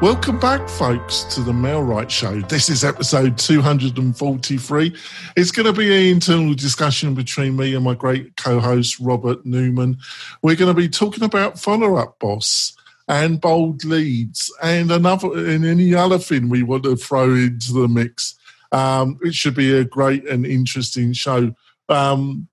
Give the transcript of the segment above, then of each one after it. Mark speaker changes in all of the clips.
Speaker 1: Welcome back, folks, to the MailRight Show. This is episode 243. It's going to be an internal discussion between me and my great co host, Robert Newman. We're going to be talking about follow up boss and bold leads and another and any other thing we want to throw into the mix. Um, it should be a great and interesting show. Um,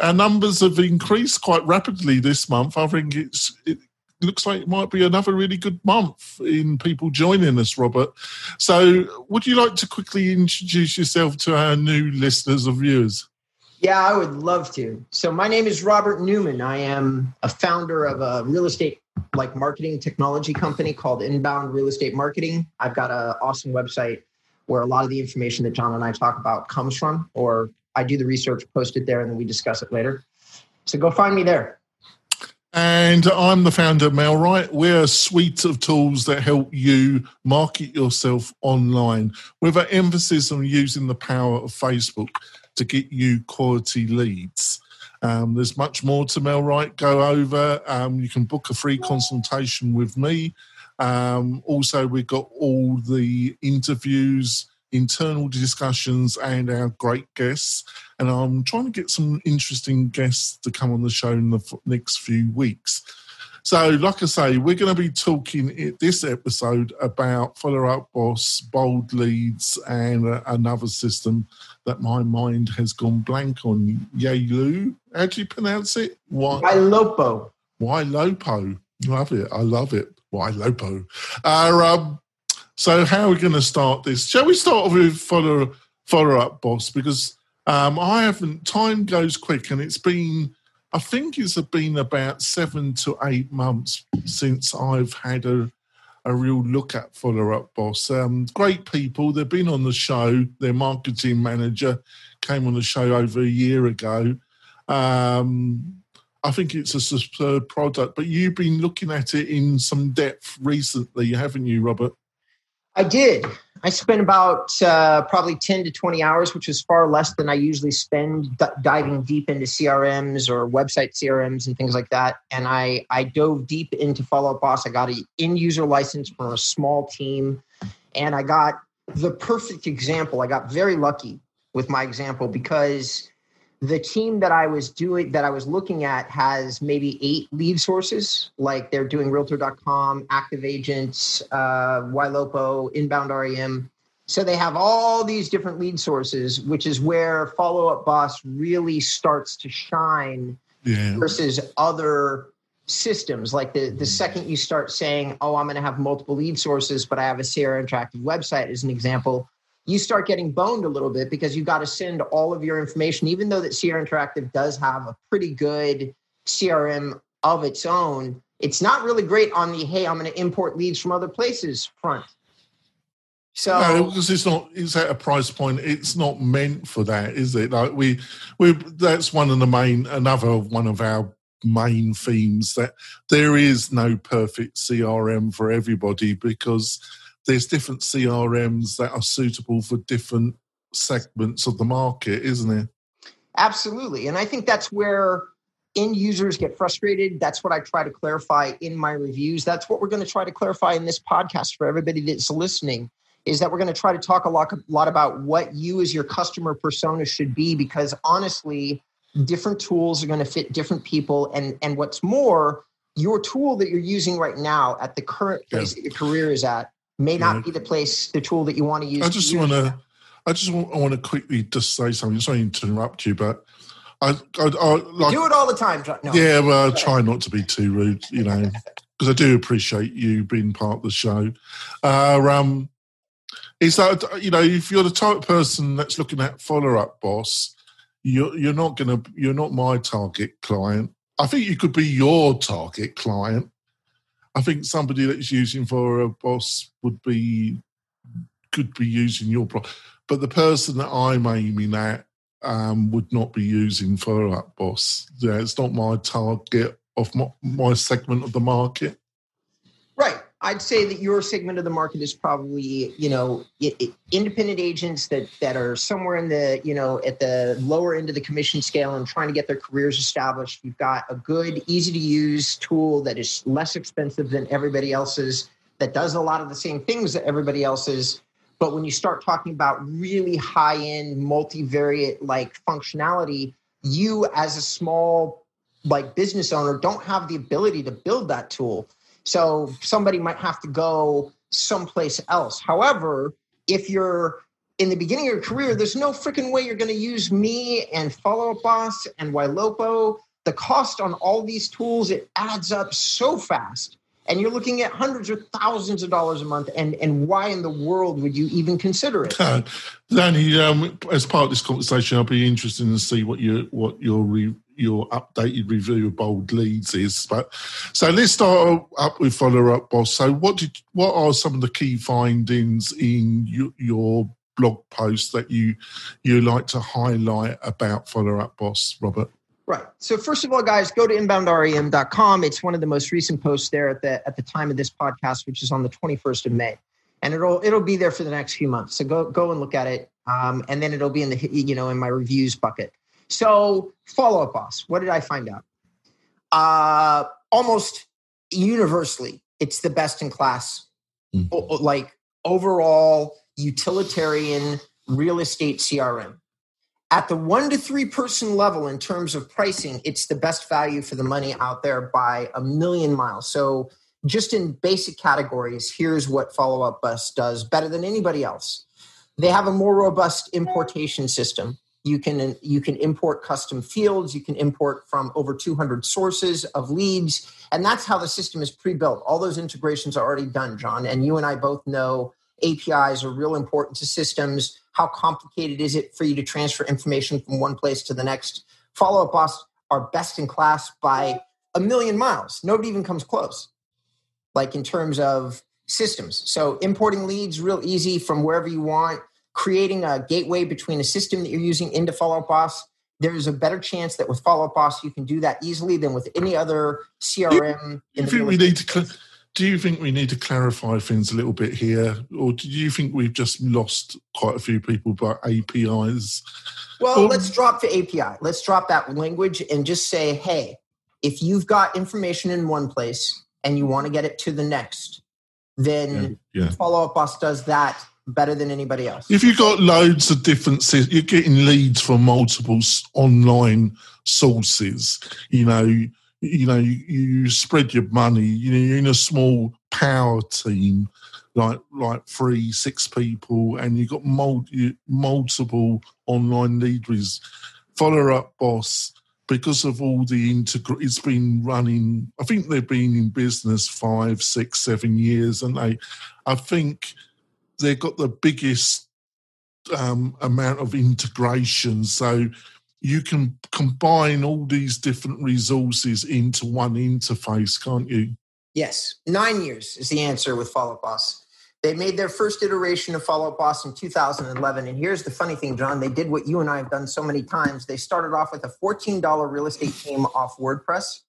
Speaker 1: our numbers have increased quite rapidly this month. I think it's it, looks like it might be another really good month in people joining us, Robert. So, would you like to quickly introduce yourself to our new listeners or viewers?
Speaker 2: Yeah, I would love to. So, my name is Robert Newman. I am a founder of a real estate like marketing technology company called Inbound Real Estate Marketing. I've got an awesome website where a lot of the information that John and I talk about comes from, or I do the research, post it there, and then we discuss it later. So go find me there.
Speaker 1: And I'm the founder of MailRight. We're a suite of tools that help you market yourself online with an emphasis on using the power of Facebook to get you quality leads. Um, there's much more to MailRight. Go over. Um, you can book a free consultation with me. Um, also, we've got all the interviews internal discussions and our great guests. And I'm trying to get some interesting guests to come on the show in the next few weeks. So, like I say, we're going to be talking in this episode about follow up boss, bold leads, and uh, another system that my mind has gone blank on. Yalu, how do you pronounce it?
Speaker 2: Why Lopo?
Speaker 1: Why Lopo? Love it. I love it. Why Lopo? Uh, um, so how are we going to start this? Shall we start with follow follow up, boss? Because um, I haven't. Time goes quick, and it's been. I think it's been about seven to eight months since I've had a a real look at follow up, boss. Um, great people. They've been on the show. Their marketing manager came on the show over a year ago. Um, I think it's a superb product, but you've been looking at it in some depth recently, haven't you, Robert?
Speaker 2: I did. I spent about uh, probably 10 to 20 hours, which was far less than I usually spend d- diving deep into CRMs or website CRMs and things like that. And I, I dove deep into Follow Up Boss. I got an in user license for a small team, and I got the perfect example. I got very lucky with my example because the team that I was doing that I was looking at has maybe eight lead sources. Like they're doing realtor.com, active agents, uh, Ylopo, inbound REM. So they have all these different lead sources, which is where follow up boss really starts to shine yeah. versus other systems. Like the, the second you start saying, oh, I'm going to have multiple lead sources, but I have a Sierra Interactive website as an example, you start getting boned a little bit because you've got to send all of your information, even though that Sierra Interactive does have a pretty good CRM of its own. It's not really great on the hey, I'm going to import leads from other places front.
Speaker 1: So no, because it's not it's at a price point. It's not meant for that, is it? Like we we that's one of the main another one of our main themes that there is no perfect CRM for everybody because there's different CRMs that are suitable for different segments of the market, isn't it?
Speaker 2: Absolutely. And I think that's where end users get frustrated. That's what I try to clarify in my reviews. That's what we're going to try to clarify in this podcast for everybody that's listening is that we're going to try to talk a lot, a lot about what you as your customer persona should be because honestly, different tools are going to fit different people. And, and what's more, your tool that you're using right now at the current place yeah. that your career is at may not yeah. be the place, the tool that you want to use.
Speaker 1: I just want to, I just want, I want to quickly just say something. Sorry to interrupt you, but I, I, I like,
Speaker 2: do it all the time. No.
Speaker 1: Yeah, well, I try not to be too rude, you know, because I do appreciate you being part of the show. Uh, um, is that you know, if you're the type of person that's looking at follow up, boss, you're you're not gonna, you're not my target client. I think you could be your target client, I think somebody that's using for a boss would be could be using your product, but the person that I'm aiming at um, would not be using for that boss. Yeah, it's not my target of my, my segment of the market.
Speaker 2: Right. I'd say that your segment of the market is probably, you know, it, it, independent agents that that are somewhere in the, you know, at the lower end of the commission scale and trying to get their careers established. You've got a good, easy to use tool that is less expensive than everybody else's that does a lot of the same things that everybody else's. But when you start talking about really high end, multivariate like functionality, you as a small like business owner don't have the ability to build that tool. So somebody might have to go someplace else. However, if you're in the beginning of your career, there's no freaking way you're going to use me and Follow Up Boss and Ylopo. The cost on all these tools, it adds up so fast and you're looking at hundreds or thousands of dollars a month and and why in the world would you even consider it
Speaker 1: danny um, as part of this conversation i'll be interested to see what your what your re, your updated review of bold leads is but so let's start up with follow up boss so what did what are some of the key findings in your, your blog post that you you like to highlight about follow up boss robert
Speaker 2: Right. So first of all, guys, go to inboundrem.com. It's one of the most recent posts there at the at the time of this podcast, which is on the 21st of May, and it'll it'll be there for the next few months. So go go and look at it, um, and then it'll be in the you know in my reviews bucket. So follow up, boss. What did I find out? Uh, almost universally, it's the best in class. Mm-hmm. Like overall utilitarian real estate CRM at the one to three person level in terms of pricing, it's the best value for the money out there by a million miles. So, just in basic categories, here's what Follow Up Boss does better than anybody else. They have a more robust importation system. You can you can import custom fields. You can import from over 200 sources of leads, and that's how the system is pre-built. All those integrations are already done, John. And you and I both know APIs are real important to systems how complicated is it for you to transfer information from one place to the next? Follow up boss are best in class by a million miles. Nobody even comes close, like in terms of systems. So importing leads real easy from wherever you want. Creating a gateway between a system that you're using into Follow Up Boss. There's a better chance that with Follow Up Boss you can do that easily than with any other CRM.
Speaker 1: You, you think we need to? Cl- do you think we need to clarify things a little bit here, or do you think we've just lost quite a few people by APIs?
Speaker 2: Well, or- let's drop the API. Let's drop that language and just say, hey, if you've got information in one place and you want to get it to the next, then yeah, yeah. Follow Up Boss does that better than anybody else.
Speaker 1: If you've got loads of different, you're getting leads from multiple online sources. You know, you know, you, you spread your money. You know, you're in a small power team, like like three, six people, and you've got multi, multiple online leaders. Follow up, boss. Because of all the integr, it's been running. I think they've been in business five, six, seven years, and they, I think, they've got the biggest um, amount of integration. So you can combine all these different resources into one interface, can't you?
Speaker 2: Yes, nine years is the answer with Follow Up Boss. They made their first iteration of Follow Up Boss in 2011. And here's the funny thing, John. They did what you and I have done so many times. They started off with a $14 real estate team off WordPress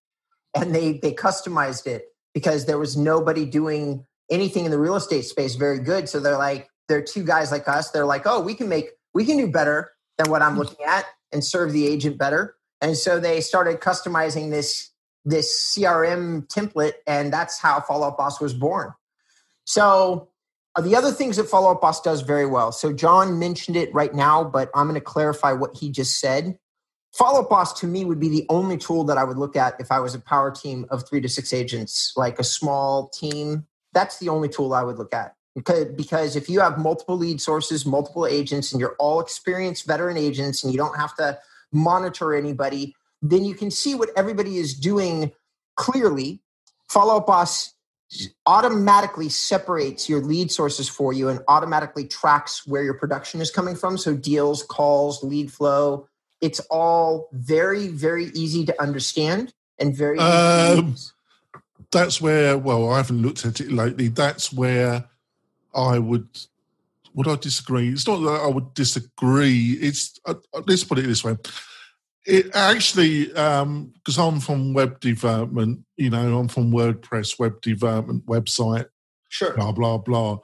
Speaker 2: and they, they customized it because there was nobody doing anything in the real estate space very good. So they're like, they're two guys like us. They're like, oh, we can make, we can do better than what I'm looking at and serve the agent better. And so they started customizing this this CRM template, and that's how Follow Up Boss was born. So uh, the other things that Follow Up Boss does very well. So John mentioned it right now, but I'm going to clarify what he just said. Follow Up Boss to me would be the only tool that I would look at if I was a power team of three to six agents, like a small team. That's the only tool I would look at. Because, because if you have multiple lead sources, multiple agents, and you're all experienced veteran agents, and you don't have to monitor anybody, then you can see what everybody is doing clearly. Follow Up Boss automatically separates your lead sources for you and automatically tracks where your production is coming from. So deals, calls, lead flow. It's all very, very easy to understand and very. Um,
Speaker 1: that's where. Well, I haven't looked at it lately. That's where I would would I disagree? It's not that I would disagree. It's uh, uh let's put it this way. It actually, because um, I'm from web development, you know, I'm from WordPress web development website.
Speaker 2: Sure.
Speaker 1: Blah blah blah.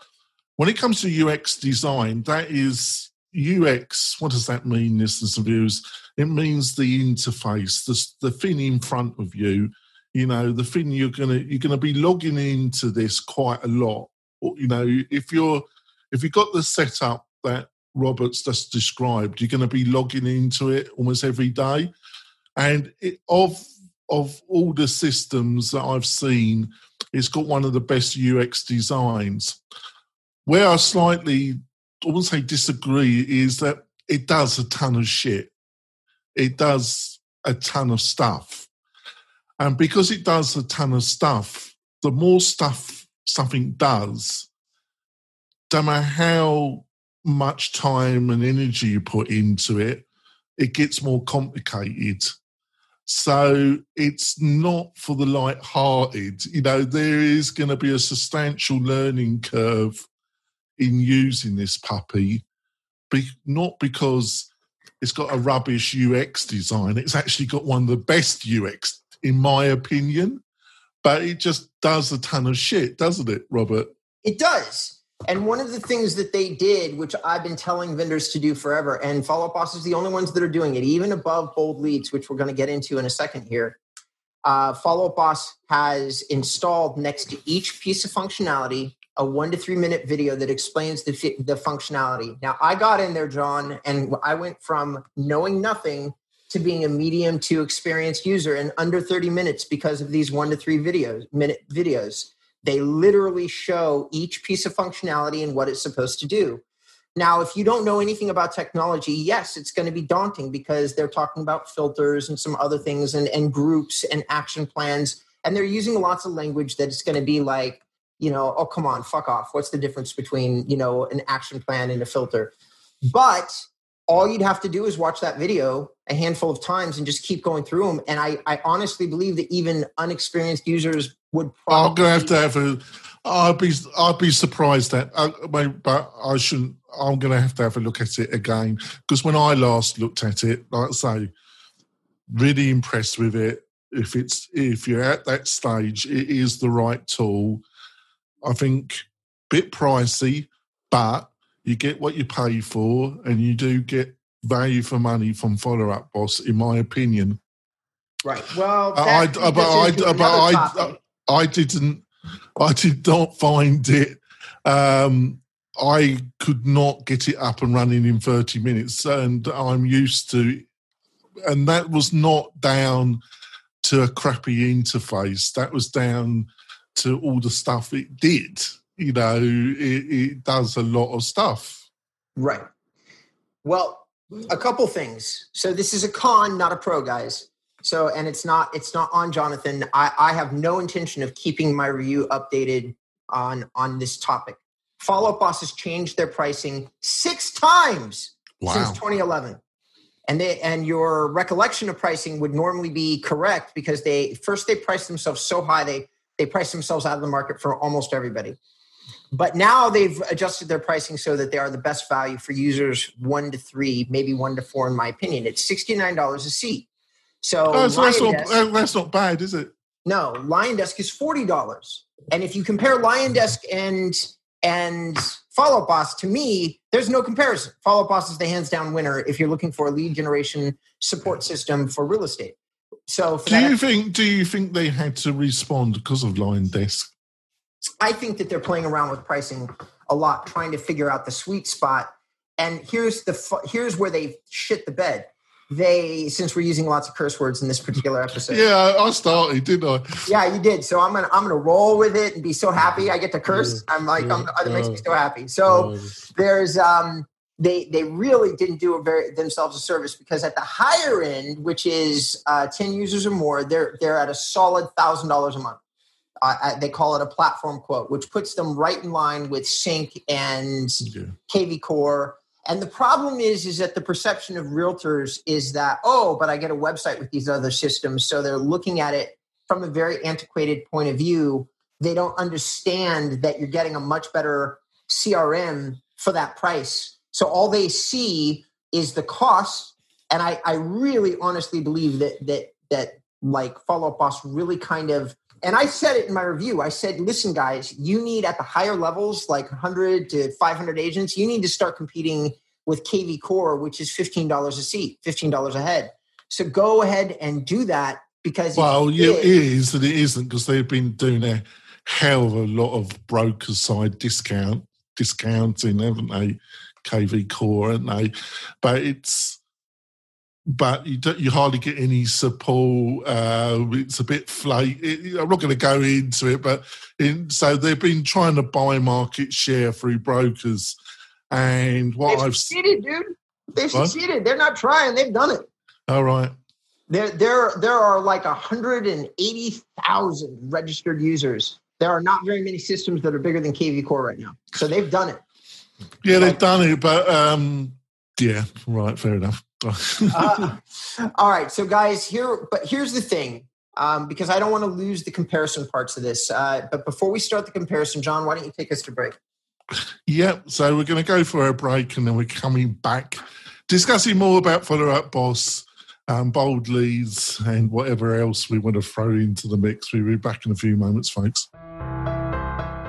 Speaker 1: When it comes to UX design, that is UX. What does that mean, listeners and viewers? It means the interface, the the thing in front of you. You know, the thing you're gonna you're gonna be logging into this quite a lot. You know, if you're if you've got the setup that Robert's just described, you're going to be logging into it almost every day. And it, of of all the systems that I've seen, it's got one of the best UX designs. Where I slightly, I wouldn't say disagree, is that it does a ton of shit. It does a ton of stuff. And because it does a ton of stuff, the more stuff something does, no matter how much time and energy you put into it, it gets more complicated. So it's not for the light-hearted. You know, there is going to be a substantial learning curve in using this puppy, be, not because it's got a rubbish UX design. It's actually got one of the best UX in my opinion. But it just does a ton of shit, doesn't it, Robert?
Speaker 2: It does. And one of the things that they did, which I've been telling vendors to do forever, and Follow Up Boss is the only ones that are doing it, even above Bold Leads, which we're going to get into in a second here. Uh, Follow Up Boss has installed next to each piece of functionality a one to three minute video that explains the, the functionality. Now, I got in there, John, and I went from knowing nothing to being a medium to experienced user in under 30 minutes because of these one to three videos minute videos. They literally show each piece of functionality and what it's supposed to do. Now if you don't know anything about technology yes it's going to be daunting because they're talking about filters and some other things and, and groups and action plans and they're using lots of language that it's going to be like you know oh come on fuck off. What's the difference between you know an action plan and a filter? But all you'd have to do is watch that video a handful of times and just keep going through them. And I, I honestly believe that even unexperienced users would.
Speaker 1: I'm gonna have to have a. I'd be I'd be surprised that, uh, but I shouldn't. I'm gonna have to have a look at it again because when I last looked at it, like I say, really impressed with it. If it's if you're at that stage, it is the right tool. I think bit pricey, but you get what you pay for, and you do get value for money from follow up boss, in my opinion.
Speaker 2: Right. Well,
Speaker 1: I, I, but I, but I, I, didn't. I did not find it. Um, I could not get it up and running in 30 minutes, and I'm used to, and that was not down to a crappy interface. That was down to all the stuff it did you know, it, it does a lot of stuff.
Speaker 2: Right. Well, a couple things. So this is a con, not a pro, guys. So and it's not it's not on Jonathan. I, I have no intention of keeping my review updated on on this topic. Follow Up Boss has changed their pricing six times wow. since 2011 and they and your recollection of pricing would normally be correct because they first they priced themselves so high they they priced themselves out of the market for almost everybody but now they've adjusted their pricing so that they are the best value for users one to three, maybe one to four, in my opinion. It's $69 a seat. So,
Speaker 1: oh, so that's, not, that's not bad, is it?
Speaker 2: No, Lion Desk is $40. And if you compare Lion Desk and and Follow Boss, to me, there's no comparison. Follow Boss is the hands down winner if you're looking for a lead generation support system for real estate. So,
Speaker 1: do you think do you think they had to respond because of Lion Desk?
Speaker 2: I think that they're playing around with pricing a lot, trying to figure out the sweet spot. And here's the here's where they shit the bed. They, since we're using lots of curse words in this particular episode.
Speaker 1: Yeah, I started, didn't I?
Speaker 2: Yeah, you did. So I'm gonna I'm gonna roll with it and be so happy I get to curse. I'm like, I'm, it makes me so happy. So there's um they they really didn't do a very themselves a service because at the higher end, which is uh, 10 users or more, they're they're at a solid thousand dollars a month uh, they call it a platform quote, which puts them right in line with Sync and yeah. KV Core. And the problem is, is that the perception of realtors is that, oh, but I get a website with these other systems. So they're looking at it from a very antiquated point of view. They don't understand that you're getting a much better CRM for that price. So all they see is the cost. And I, I really honestly believe that that that like follow up boss really kind of and I said it in my review. I said, listen, guys, you need at the higher levels, like 100 to 500 agents, you need to start competing with KV Core, which is $15 a seat, $15 a head. So go ahead and do that because
Speaker 1: well, yeah, it is and it isn't because they've been doing a hell of a lot of broker side discount discounting, haven't they? KV Core, haven't they? But it's but you don't, you hardly get any support. Uh, it's a bit flake. It, I'm not going to go into it, but in, so they've been trying to buy market share through brokers, and what
Speaker 2: they've
Speaker 1: I've
Speaker 2: succeeded, dude. They've what? succeeded. They're not trying. They've done it.
Speaker 1: All right.
Speaker 2: There, there, there are like 180,000 registered users. There are not very many systems that are bigger than KV Core right now. So they've done it.
Speaker 1: Yeah, they've done it, but um, yeah, right, fair enough.
Speaker 2: uh, all right, so guys, here, but here's the thing, um, because I don't want to lose the comparison parts of this. Uh, but before we start the comparison, John, why don't you take us to break?
Speaker 1: Yep. So we're going to go for a break, and then we're coming back, discussing more about follow up boss, um, bold leads, and whatever else we want to throw into the mix. We'll be back in a few moments, folks.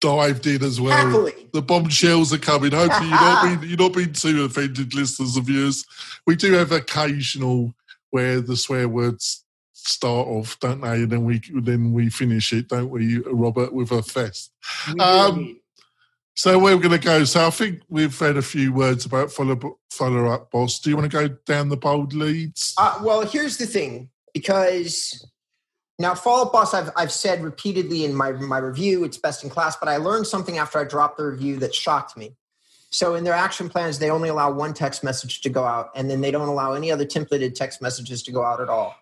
Speaker 1: dived in as well.
Speaker 2: Happily.
Speaker 1: The bombshells are coming. Hopefully, you're not being you're not being too offended, listeners of yours. We do have occasional where the swear words start off, don't they? And then we then we finish it, don't we, Robert, with a fest. Um, so where we're going to go. So I think we've had a few words about follow follow up, boss. Do you want to go down the bold leads?
Speaker 2: Uh, well, here's the thing, because now, Follow Up Boss, I've, I've said repeatedly in my, my review, it's best in class, but I learned something after I dropped the review that shocked me. So, in their action plans, they only allow one text message to go out, and then they don't allow any other templated text messages to go out at all.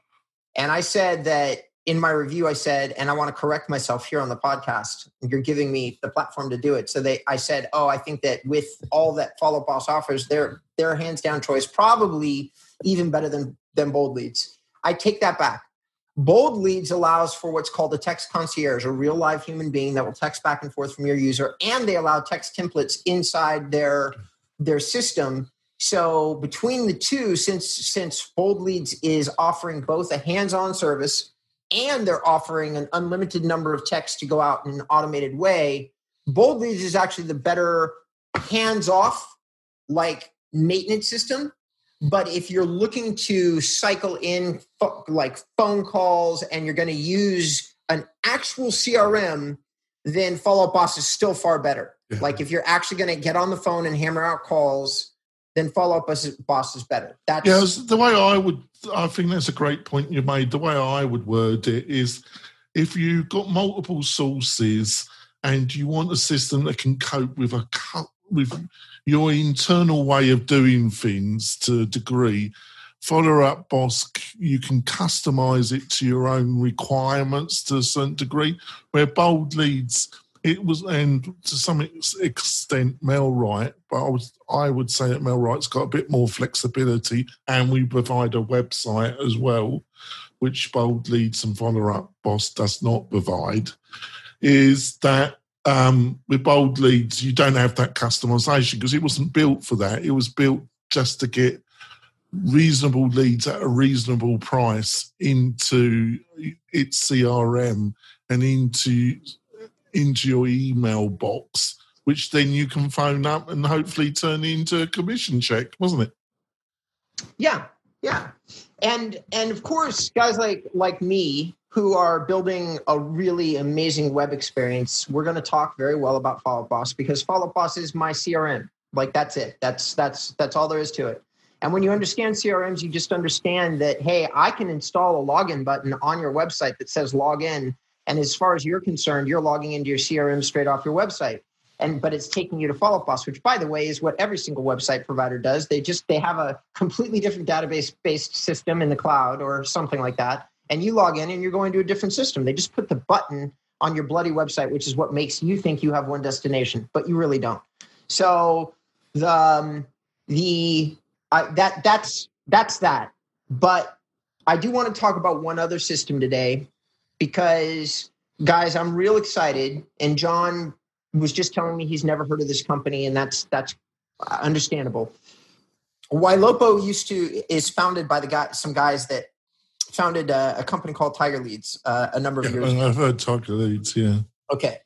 Speaker 2: And I said that in my review, I said, and I want to correct myself here on the podcast. You're giving me the platform to do it. So they, I said, oh, I think that with all that Follow Boss offers, they're, they're hands down choice, probably even better than, than Bold Leads. I take that back. Bold Leads allows for what's called a text concierge, a real live human being that will text back and forth from your user, and they allow text templates inside their their system. So between the two, since since Bold Leads is offering both a hands-on service and they're offering an unlimited number of texts to go out in an automated way, Bold Leads is actually the better hands-off like maintenance system but if you're looking to cycle in fo- like phone calls and you're going to use an actual CRM, then Follow Up Boss is still far better. Yeah. Like if you're actually going to get on the phone and hammer out calls, then Follow Up Boss is better. That's
Speaker 1: yeah. The way I would, I think that's a great point you made. The way I would word it is, if you've got multiple sources and you want a system that can cope with a with your internal way of doing things to a degree. Follow up boss, you can customize it to your own requirements to a certain degree. Where bold leads, it was, and to some extent, MailRight, but I, was, I would say that MailRight's got a bit more flexibility, and we provide a website as well, which bold leads and follow up boss does not provide. Is that um, with bold leads, you don't have that customization because it wasn't built for that. It was built just to get reasonable leads at a reasonable price into its CRM and into into your email box, which then you can phone up and hopefully turn into a commission check, wasn't it?
Speaker 2: Yeah, yeah, and and of course, guys like like me who are building a really amazing web experience, we're going to talk very well about Follow Up Boss because Follow Up Boss is my CRM. Like that's it. That's that's that's all there is to it. And when you understand CRMs, you just understand that hey, I can install a login button on your website that says login, and as far as you're concerned, you're logging into your CRM straight off your website. And but it's taking you to Follow Up Boss, which by the way is what every single website provider does. They just they have a completely different database based system in the cloud or something like that and you log in and you're going to a different system. They just put the button on your bloody website, which is what makes you think you have one destination, but you really don't. So the um, the uh, that that's that's that. But I do want to talk about one other system today because, guys, I'm real excited. And John was just telling me he's never heard of this company, and that's that's understandable. Ylopo used to is founded by the guy, some guys that founded a, a company called Tiger Leads uh, a number of
Speaker 1: Yeah,
Speaker 2: years. ago.
Speaker 1: I've heard Tiger Leads, yeah.
Speaker 2: Okay.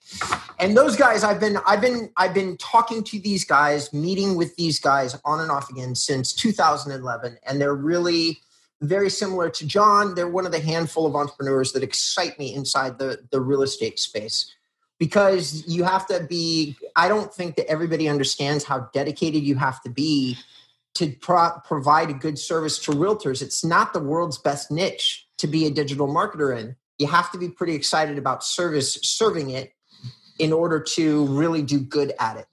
Speaker 2: And those guys I've been I've been I've been talking to these guys, meeting with these guys on and off again since 2011 and they're really very similar to John. They're one of the handful of entrepreneurs that excite me inside the the real estate space because you have to be I don't think that everybody understands how dedicated you have to be to pro- provide a good service to realtors. It's not the world's best niche to be a digital marketer in. You have to be pretty excited about service serving it in order to really do good at it.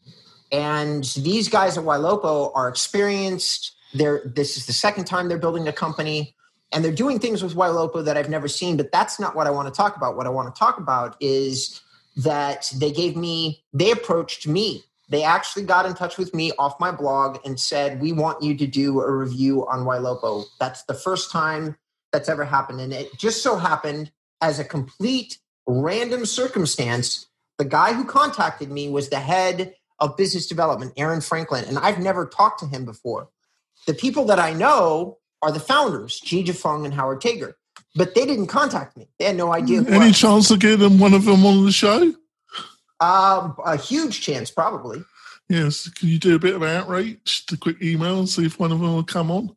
Speaker 2: And these guys at Ylopo are experienced. They're this is the second time they're building a company and they're doing things with Ylopo that I've never seen, but that's not what I want to talk about. What I want to talk about is that they gave me they approached me they actually got in touch with me off my blog and said we want you to do a review on Ylopo. That's the first time that's ever happened and it just so happened as a complete random circumstance the guy who contacted me was the head of business development Aaron Franklin and I've never talked to him before. The people that I know are the founders, Ji Fung and Howard Tager. But they didn't contact me. They had no idea.
Speaker 1: Any chance of getting one of them on the show?
Speaker 2: Um, a huge chance, probably.
Speaker 1: Yes. Can you do a bit of outreach, a quick email, and see if one of them will come on?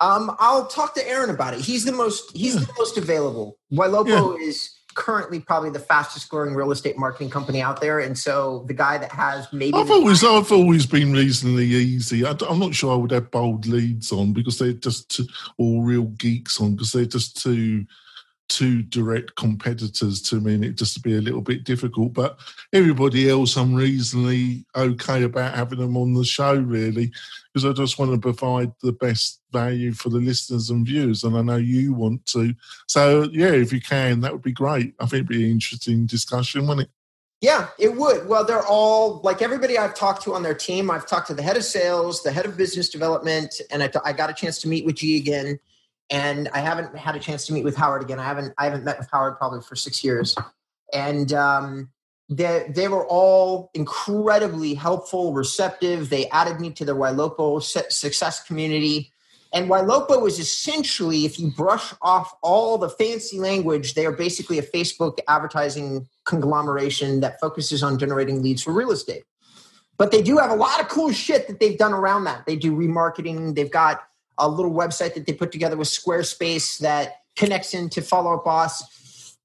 Speaker 2: Um, I'll talk to Aaron about it. He's the most he's the most available. Ylopo is currently probably the fastest growing real estate marketing company out there, and so the guy that has maybe
Speaker 1: I've always, I've always been reasonably easy. I, am not sure I would have bold leads on because they're just too, all real geeks on because they're just too too direct competitors to me, and it just to be a little bit difficult. But everybody else, I'm reasonably okay about having them on the show, really, because I just want to provide the best value for the listeners and viewers, and I know you want to. So yeah, if you can, that would be great. I think it'd be an interesting discussion, wouldn't it?
Speaker 2: Yeah, it would. Well, they're all like everybody I've talked to on their team. I've talked to the head of sales, the head of business development, and I, I got a chance to meet with G again. And I haven't had a chance to meet with Howard again. I haven't I haven't met with Howard probably for six years. And um, they they were all incredibly helpful, receptive. They added me to their Ylopo su- success community. And Ylopo is essentially, if you brush off all the fancy language, they are basically a Facebook advertising conglomeration that focuses on generating leads for real estate. But they do have a lot of cool shit that they've done around that. They do remarketing. They've got a little website that they put together with Squarespace that connects into Follow Up Boss.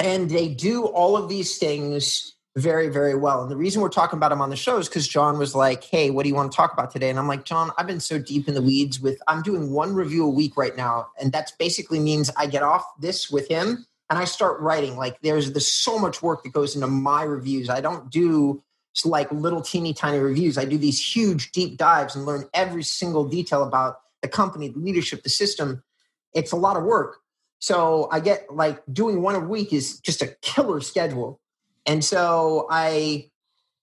Speaker 2: And they do all of these things very, very well. And the reason we're talking about them on the show is because John was like, Hey, what do you want to talk about today? And I'm like, John, I've been so deep in the weeds with, I'm doing one review a week right now. And that basically means I get off this with him and I start writing. Like there's, there's so much work that goes into my reviews. I don't do like little teeny tiny reviews. I do these huge deep dives and learn every single detail about the company, the leadership, the system. It's a lot of work. So I get like doing one a week is just a killer schedule. And so I,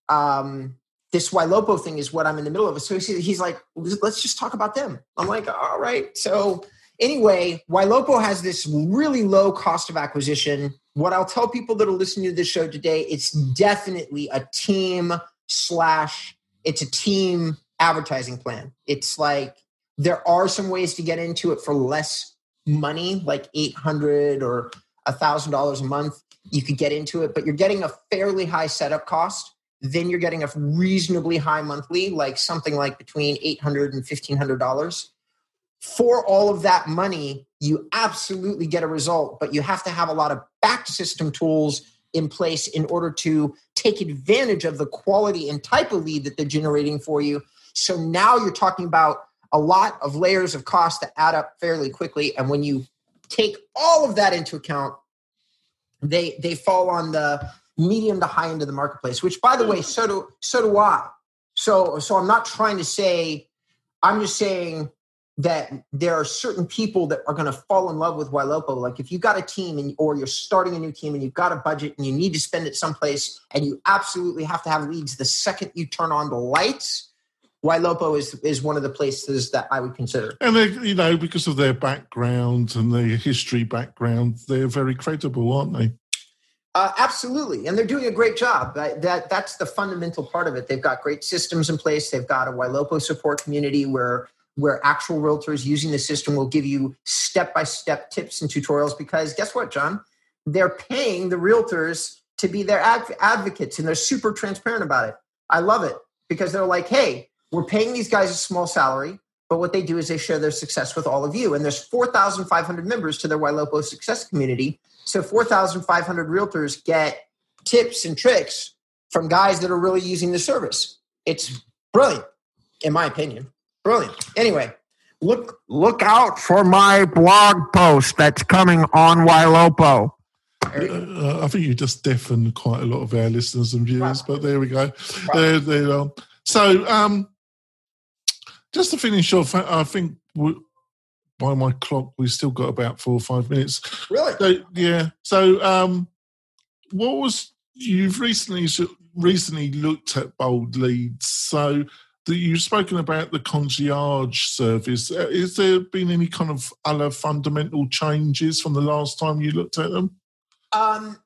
Speaker 2: um, this Ylopo thing is what I'm in the middle of. So he's, like, let's just talk about them. I'm like, all right. So anyway, Ylopo has this really low cost of acquisition. What I'll tell people that are listening to this show today, it's definitely a team slash, it's a team advertising plan. It's like there are some ways to get into it for less money, like 800 or $1,000 a month. You could get into it, but you're getting a fairly high setup cost. Then you're getting a reasonably high monthly, like something like between $800 and $1,500 for all of that money, you absolutely get a result, but you have to have a lot of back system tools in place in order to take advantage of the quality and type of lead that they're generating for you. So now you're talking about a lot of layers of cost that add up fairly quickly. And when you take all of that into account, they they fall on the medium to high end of the marketplace, which by the way, mm-hmm. so do so do I. So so I'm not trying to say, I'm just saying that there are certain people that are going to fall in love with Ylopo. Like if you've got a team and or you're starting a new team and you've got a budget and you need to spend it someplace and you absolutely have to have leads the second you turn on the lights, Ylopo is is one of the places that I would consider.
Speaker 1: And they, you know, because of their background and their history background, they're very credible, aren't they?
Speaker 2: Uh, absolutely, and they're doing a great job. That, that that's the fundamental part of it. They've got great systems in place. They've got a Ylopo support community where where actual realtors using the system will give you step by step tips and tutorials. Because guess what, John? They're paying the realtors to be their adv- advocates, and they're super transparent about it. I love it because they're like, hey, we're paying these guys a small salary, but what they do is they share their success with all of you. And there's 4,500 members to their Ylopo success community. So 4,500 realtors get tips and tricks from guys that are really using the service. It's brilliant, in my opinion. Brilliant. Anyway, look look out for my blog post that's coming on Ylopo.
Speaker 1: Uh, I think you just deafened quite a lot of our listeners and viewers, but there we go. There, there. So, um, just to finish off, I think we, by my clock, we've still got about four or five minutes.
Speaker 2: Really?
Speaker 1: So, yeah. So, um, what was you've recently recently looked at bold leads? So, that you've spoken about the concierge service. Uh, is there been any kind of other fundamental changes from the last time you looked at them?
Speaker 2: Um,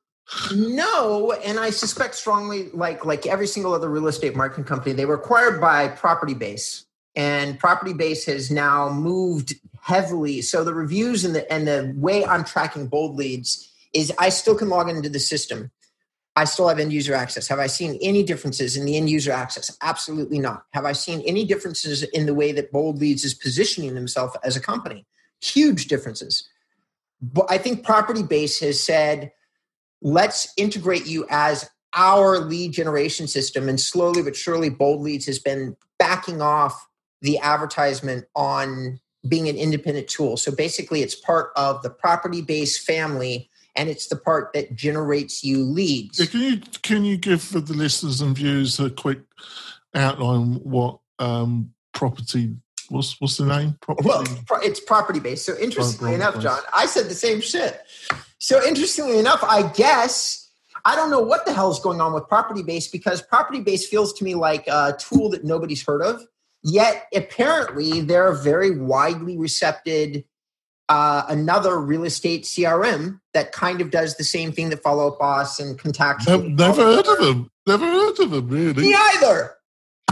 Speaker 2: no, and I suspect strongly, like like every single other real estate marketing company, they were acquired by Property Base, and Property Base has now moved heavily. So the reviews and the and the way I'm tracking bold leads is I still can log into the system. I still have end user access. Have I seen any differences in the end user access? Absolutely not. Have I seen any differences in the way that Bold Leads is positioning themselves as a company? Huge differences. But I think Property Base has said, let's integrate you as our lead generation system. And slowly but surely, Bold Leads has been backing off the advertisement on being an independent tool. So basically, it's part of the property based family and it's the part that generates you leads.
Speaker 1: Yeah, can you can you give for the listeners and viewers a quick outline what um, property what's what's the name?
Speaker 2: Property. Well, it's property based. So interestingly enough, John, I said the same shit. So interestingly enough, I guess I don't know what the hell is going on with property based because property based feels to me like a tool that nobody's heard of. Yet apparently they're a very widely recepted uh, another real estate CRM that kind of does the same thing that Follow Up Boss and Contact.
Speaker 1: Never, never heard of them. Never heard of them, really.
Speaker 2: Me either.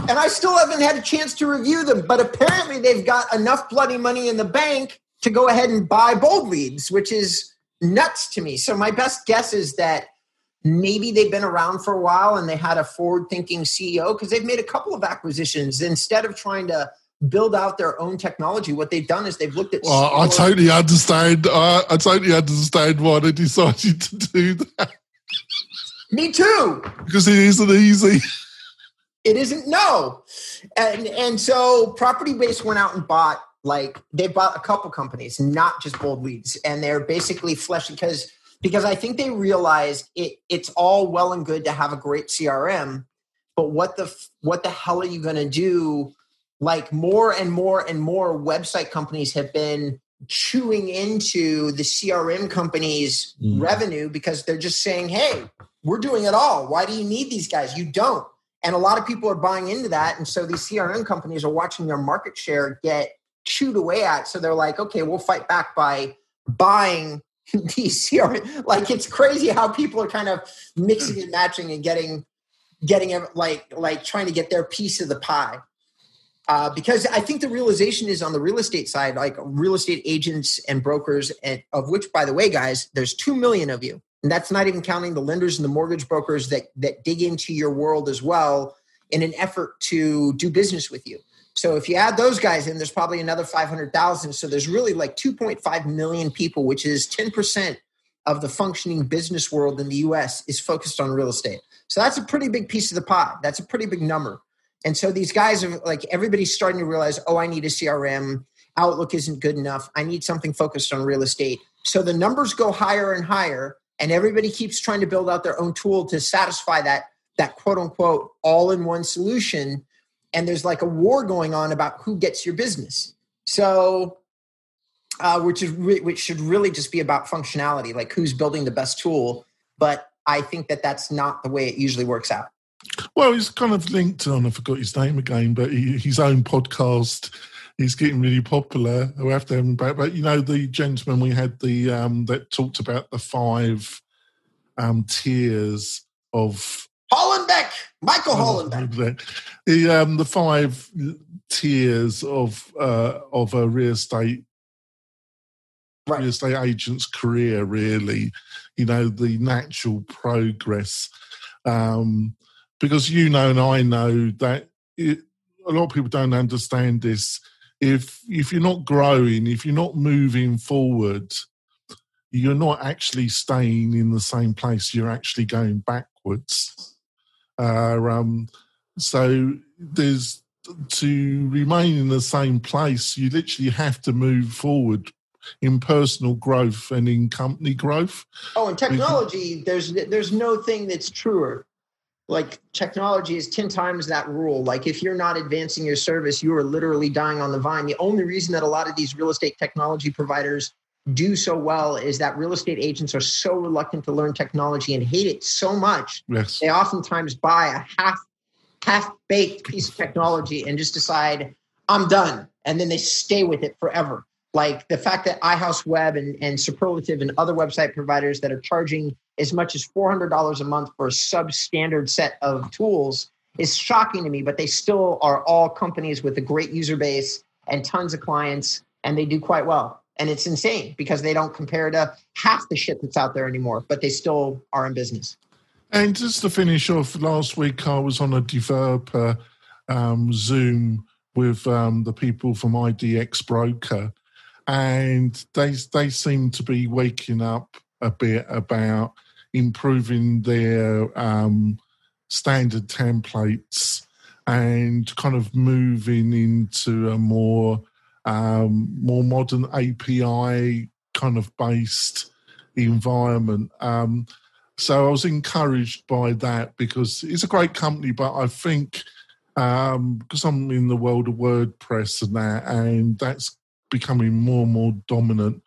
Speaker 2: And I still haven't had a chance to review them, but apparently they've got enough bloody money in the bank to go ahead and buy bold leads, which is nuts to me. So my best guess is that maybe they've been around for a while and they had a forward thinking CEO because they've made a couple of acquisitions instead of trying to build out their own technology. What they've done is they've looked at.
Speaker 1: Well, I totally understand. Uh, I totally understand why they decided to do that.
Speaker 2: Me too.
Speaker 1: Because it isn't easy.
Speaker 2: It isn't. No, and and so property base went out and bought like they bought a couple companies, not just bold leads, and they're basically fleshing because because I think they realized it. It's all well and good to have a great CRM, but what the what the hell are you going to do? Like more and more and more website companies have been chewing into the CRM companies' mm. revenue because they're just saying, "Hey, we're doing it all. Why do you need these guys? You don't." And a lot of people are buying into that, and so these CRM companies are watching their market share get chewed away at. So they're like, "Okay, we'll fight back by buying these CRM." Like it's crazy how people are kind of mixing and matching and getting getting like like trying to get their piece of the pie. Uh, because I think the realization is on the real estate side, like real estate agents and brokers, and of which, by the way, guys, there's two million of you, and that's not even counting the lenders and the mortgage brokers that that dig into your world as well in an effort to do business with you. So if you add those guys in, there's probably another 500,000. So there's really like 2.5 million people, which is 10% of the functioning business world in the US is focused on real estate. So that's a pretty big piece of the pie. That's a pretty big number. And so these guys are like, everybody's starting to realize, oh, I need a CRM. Outlook isn't good enough. I need something focused on real estate. So the numbers go higher and higher, and everybody keeps trying to build out their own tool to satisfy that that quote unquote all in one solution. And there's like a war going on about who gets your business. So, uh, which is re- which should really just be about functionality, like who's building the best tool. But I think that that's not the way it usually works out.
Speaker 1: Well, he's kind of linked on. I forgot his name again, but he, his own podcast he's getting really popular. We have to have him back. But you know, the gentleman we had the um, that talked about the five um, tiers of
Speaker 2: Hollenbeck, Michael Hollenbeck.
Speaker 1: The um, the five tiers of uh, of a real estate right. real estate agent's career. Really, you know, the natural progress. Um, because you know and I know that it, a lot of people don't understand this if if you're not growing, if you're not moving forward, you're not actually staying in the same place. You're actually going backwards. Uh, um, so there's to remain in the same place. You literally have to move forward in personal growth and in company growth.
Speaker 2: Oh, in technology, there's there's no thing that's truer like technology is 10 times that rule. Like if you're not advancing your service, you are literally dying on the vine. The only reason that a lot of these real estate technology providers do so well is that real estate agents are so reluctant to learn technology and hate it so much.
Speaker 1: Yes.
Speaker 2: They oftentimes buy a half half baked piece of technology and just decide I'm done and then they stay with it forever. Like the fact that iHouse Web and, and Superlative and other website providers that are charging as much as $400 a month for a substandard set of tools is shocking to me, but they still are all companies with a great user base and tons of clients, and they do quite well. And it's insane because they don't compare to half the shit that's out there anymore, but they still are in business.
Speaker 1: And just to finish off, last week I was on a developer um, Zoom with um, the people from IDX Broker, and they they seem to be waking up a bit about improving their um, standard templates and kind of moving into a more um, more modern API kind of based environment. Um, so I was encouraged by that because it's a great company, but I think um, because I'm in the world of WordPress and that, and that's becoming more and more dominant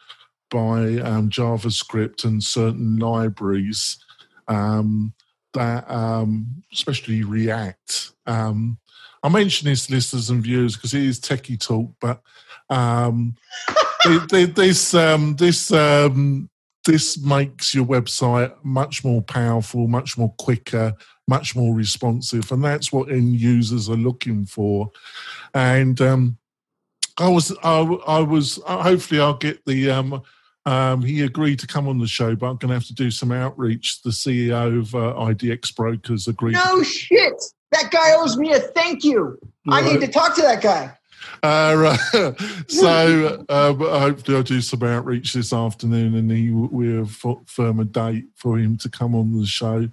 Speaker 1: by um, JavaScript and certain libraries um, that, um, especially React. Um, I mention this, listeners and viewers, because it is techie talk, but um, this um, this this makes your website much more powerful, much more quicker, much more responsive, and that's what end users are looking for. And I was, I, I was. Uh, hopefully, I'll get the um, um, he agreed to come on the show, but I'm going to have to do some outreach. The CEO of uh, IDX Brokers agreed.
Speaker 2: No shit. That guy owes me a thank you. Right. I need to talk to that guy.
Speaker 1: Uh, so uh, hopefully I'll do some outreach this afternoon and he we'll firm a date for him to come on the show.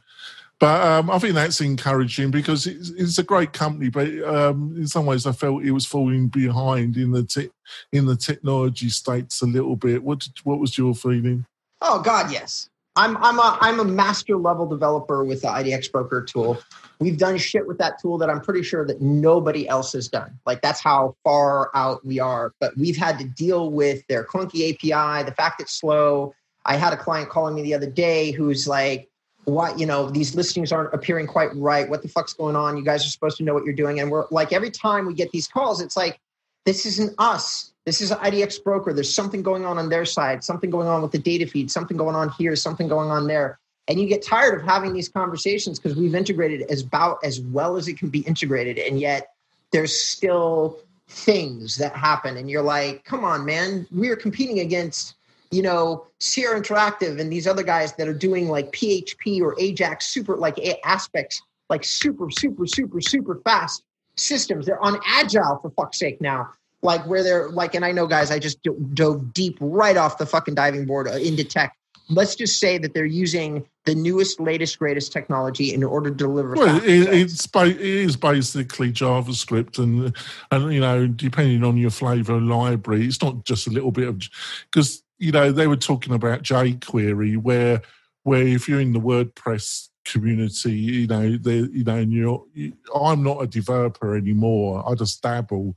Speaker 1: But um, I think that's encouraging because it's, it's a great company. But um, in some ways, I felt it was falling behind in the te- in the technology states a little bit. What did, what was your feeling?
Speaker 2: Oh God, yes. I'm I'm a I'm a master level developer with the IDX Broker tool. We've done shit with that tool that I'm pretty sure that nobody else has done. Like that's how far out we are. But we've had to deal with their clunky API, the fact it's slow. I had a client calling me the other day who's like, "What? you know these listings aren't appearing quite right what the fuck's going on you guys are supposed to know what you're doing and we're like every time we get these calls it's like this isn't us this is an idx broker. There's something going on on their side something going on with the data feed something going on here something going on there. And you get tired of having these conversations because we've integrated as about as well as it can be integrated. And yet there's still things that happen. And you're like come on man. We're competing against you know, Sierra Interactive and these other guys that are doing like PHP or Ajax super like aspects, like super, super, super, super fast systems. They're on agile for fuck's sake now. Like where they're like, and I know guys, I just dove deep right off the fucking diving board uh, into tech. Let's just say that they're using the newest, latest, greatest technology in order to deliver.
Speaker 1: Well, it, it's it is basically JavaScript, and and you know, depending on your flavor library, it's not just a little bit of because you know, they were talking about jQuery, where where if you're in the WordPress community, you know, they, you know, and you're, you, I'm not a developer anymore. I just dabble.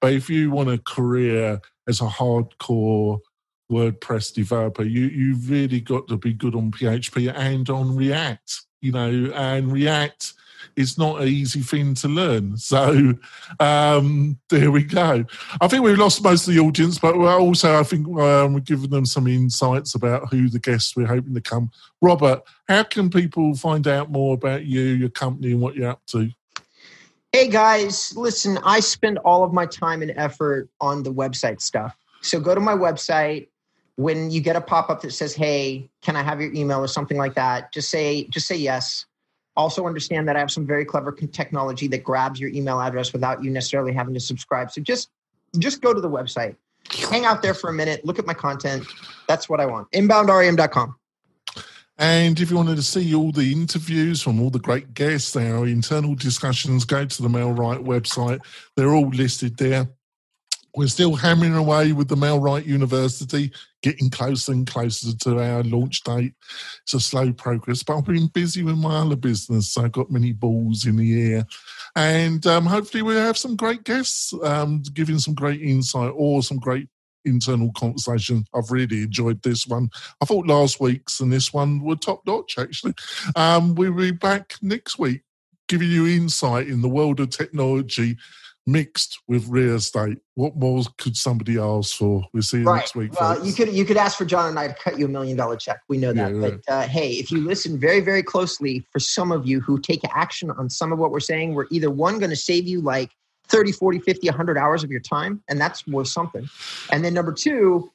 Speaker 1: But if you want a career as a hardcore WordPress developer, you you've really got to be good on PHP and on React. You know, and React is not an easy thing to learn. So um, there we go. I think we've lost most of the audience, but also, I think, um, we're giving them some insights about who the guests we're hoping to come. Robert, how can people find out more about you, your company, and what you're up to?
Speaker 2: Hey guys, listen, I spend all of my time and effort on the website stuff. So go to my website. When you get a pop-up that says, "Hey, can I have your email?" or something like that, just say just say yes. Also understand that I have some very clever technology that grabs your email address without you necessarily having to subscribe. So just just go to the website. Hang out there for a minute, look at my content. That's what I want. Inboundrem.com.
Speaker 1: And if you wanted to see all the interviews from all the great guests, our internal discussions, go to the MailRight website. They're all listed there. We're still hammering away with the MailRight University, getting closer and closer to our launch date. It's a slow progress, but I've been busy with my other business, so I've got many balls in the air. And um, hopefully, we'll have some great guests um, giving some great insight or some great internal conversation. I've really enjoyed this one. I thought last week's and this one were top notch, actually. Um, we'll be back next week giving you insight in the world of technology mixed with real estate. What more could somebody ask for? We'll see you
Speaker 2: right.
Speaker 1: next week.
Speaker 2: Well,
Speaker 1: folks.
Speaker 2: you could you could ask for John and I to cut you a million dollar check. We know that.
Speaker 1: Yeah,
Speaker 2: but uh, hey, if you listen very very closely, for some of you who take action on some of what we're saying, we're either one going to save you like 30, 40, 50, 100 hours of your time, and that's worth something. And then number two,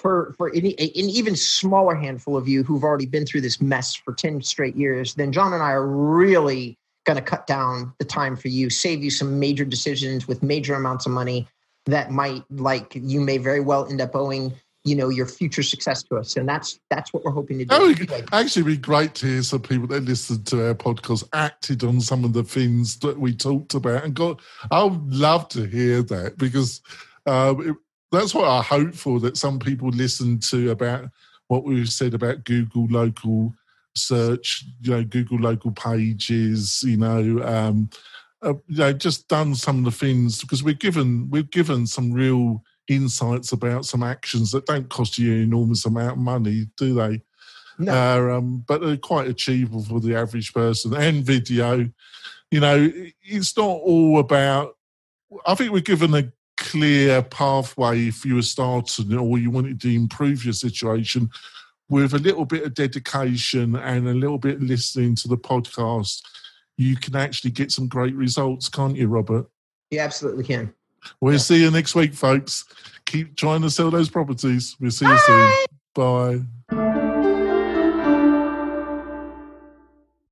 Speaker 2: for for any, an even smaller handful of you who've already been through this mess for 10 straight years, then John and I are really going to cut down the time for you, save you some major decisions with major amounts of money that might like you may very well end up owing you know your future success to us. And that's that's what we're hoping to do. Anyway,
Speaker 1: actually be great to hear some people that listened to our podcast acted on some of the things that we talked about. And got I would love to hear that because um, it, that's what I hope for that some people listen to about what we've said about Google local search, you know, Google local pages, you know, um, uh, you know, just done some of the things because we're given we've given some real insights about some actions that don't cost you an enormous amount of money, do they?
Speaker 2: no,
Speaker 1: Uh, um, but they're quite achievable for the average person. And video, you know, it's not all about. I think we're given a clear pathway if you were starting or you wanted to improve your situation with a little bit of dedication and a little bit of listening to the podcast. You can actually get some great results, can't you, Robert?
Speaker 2: you absolutely can
Speaker 1: We'll
Speaker 2: Yeah.
Speaker 1: see you next week, folks. Keep trying to sell those properties. We'll see you soon. Bye.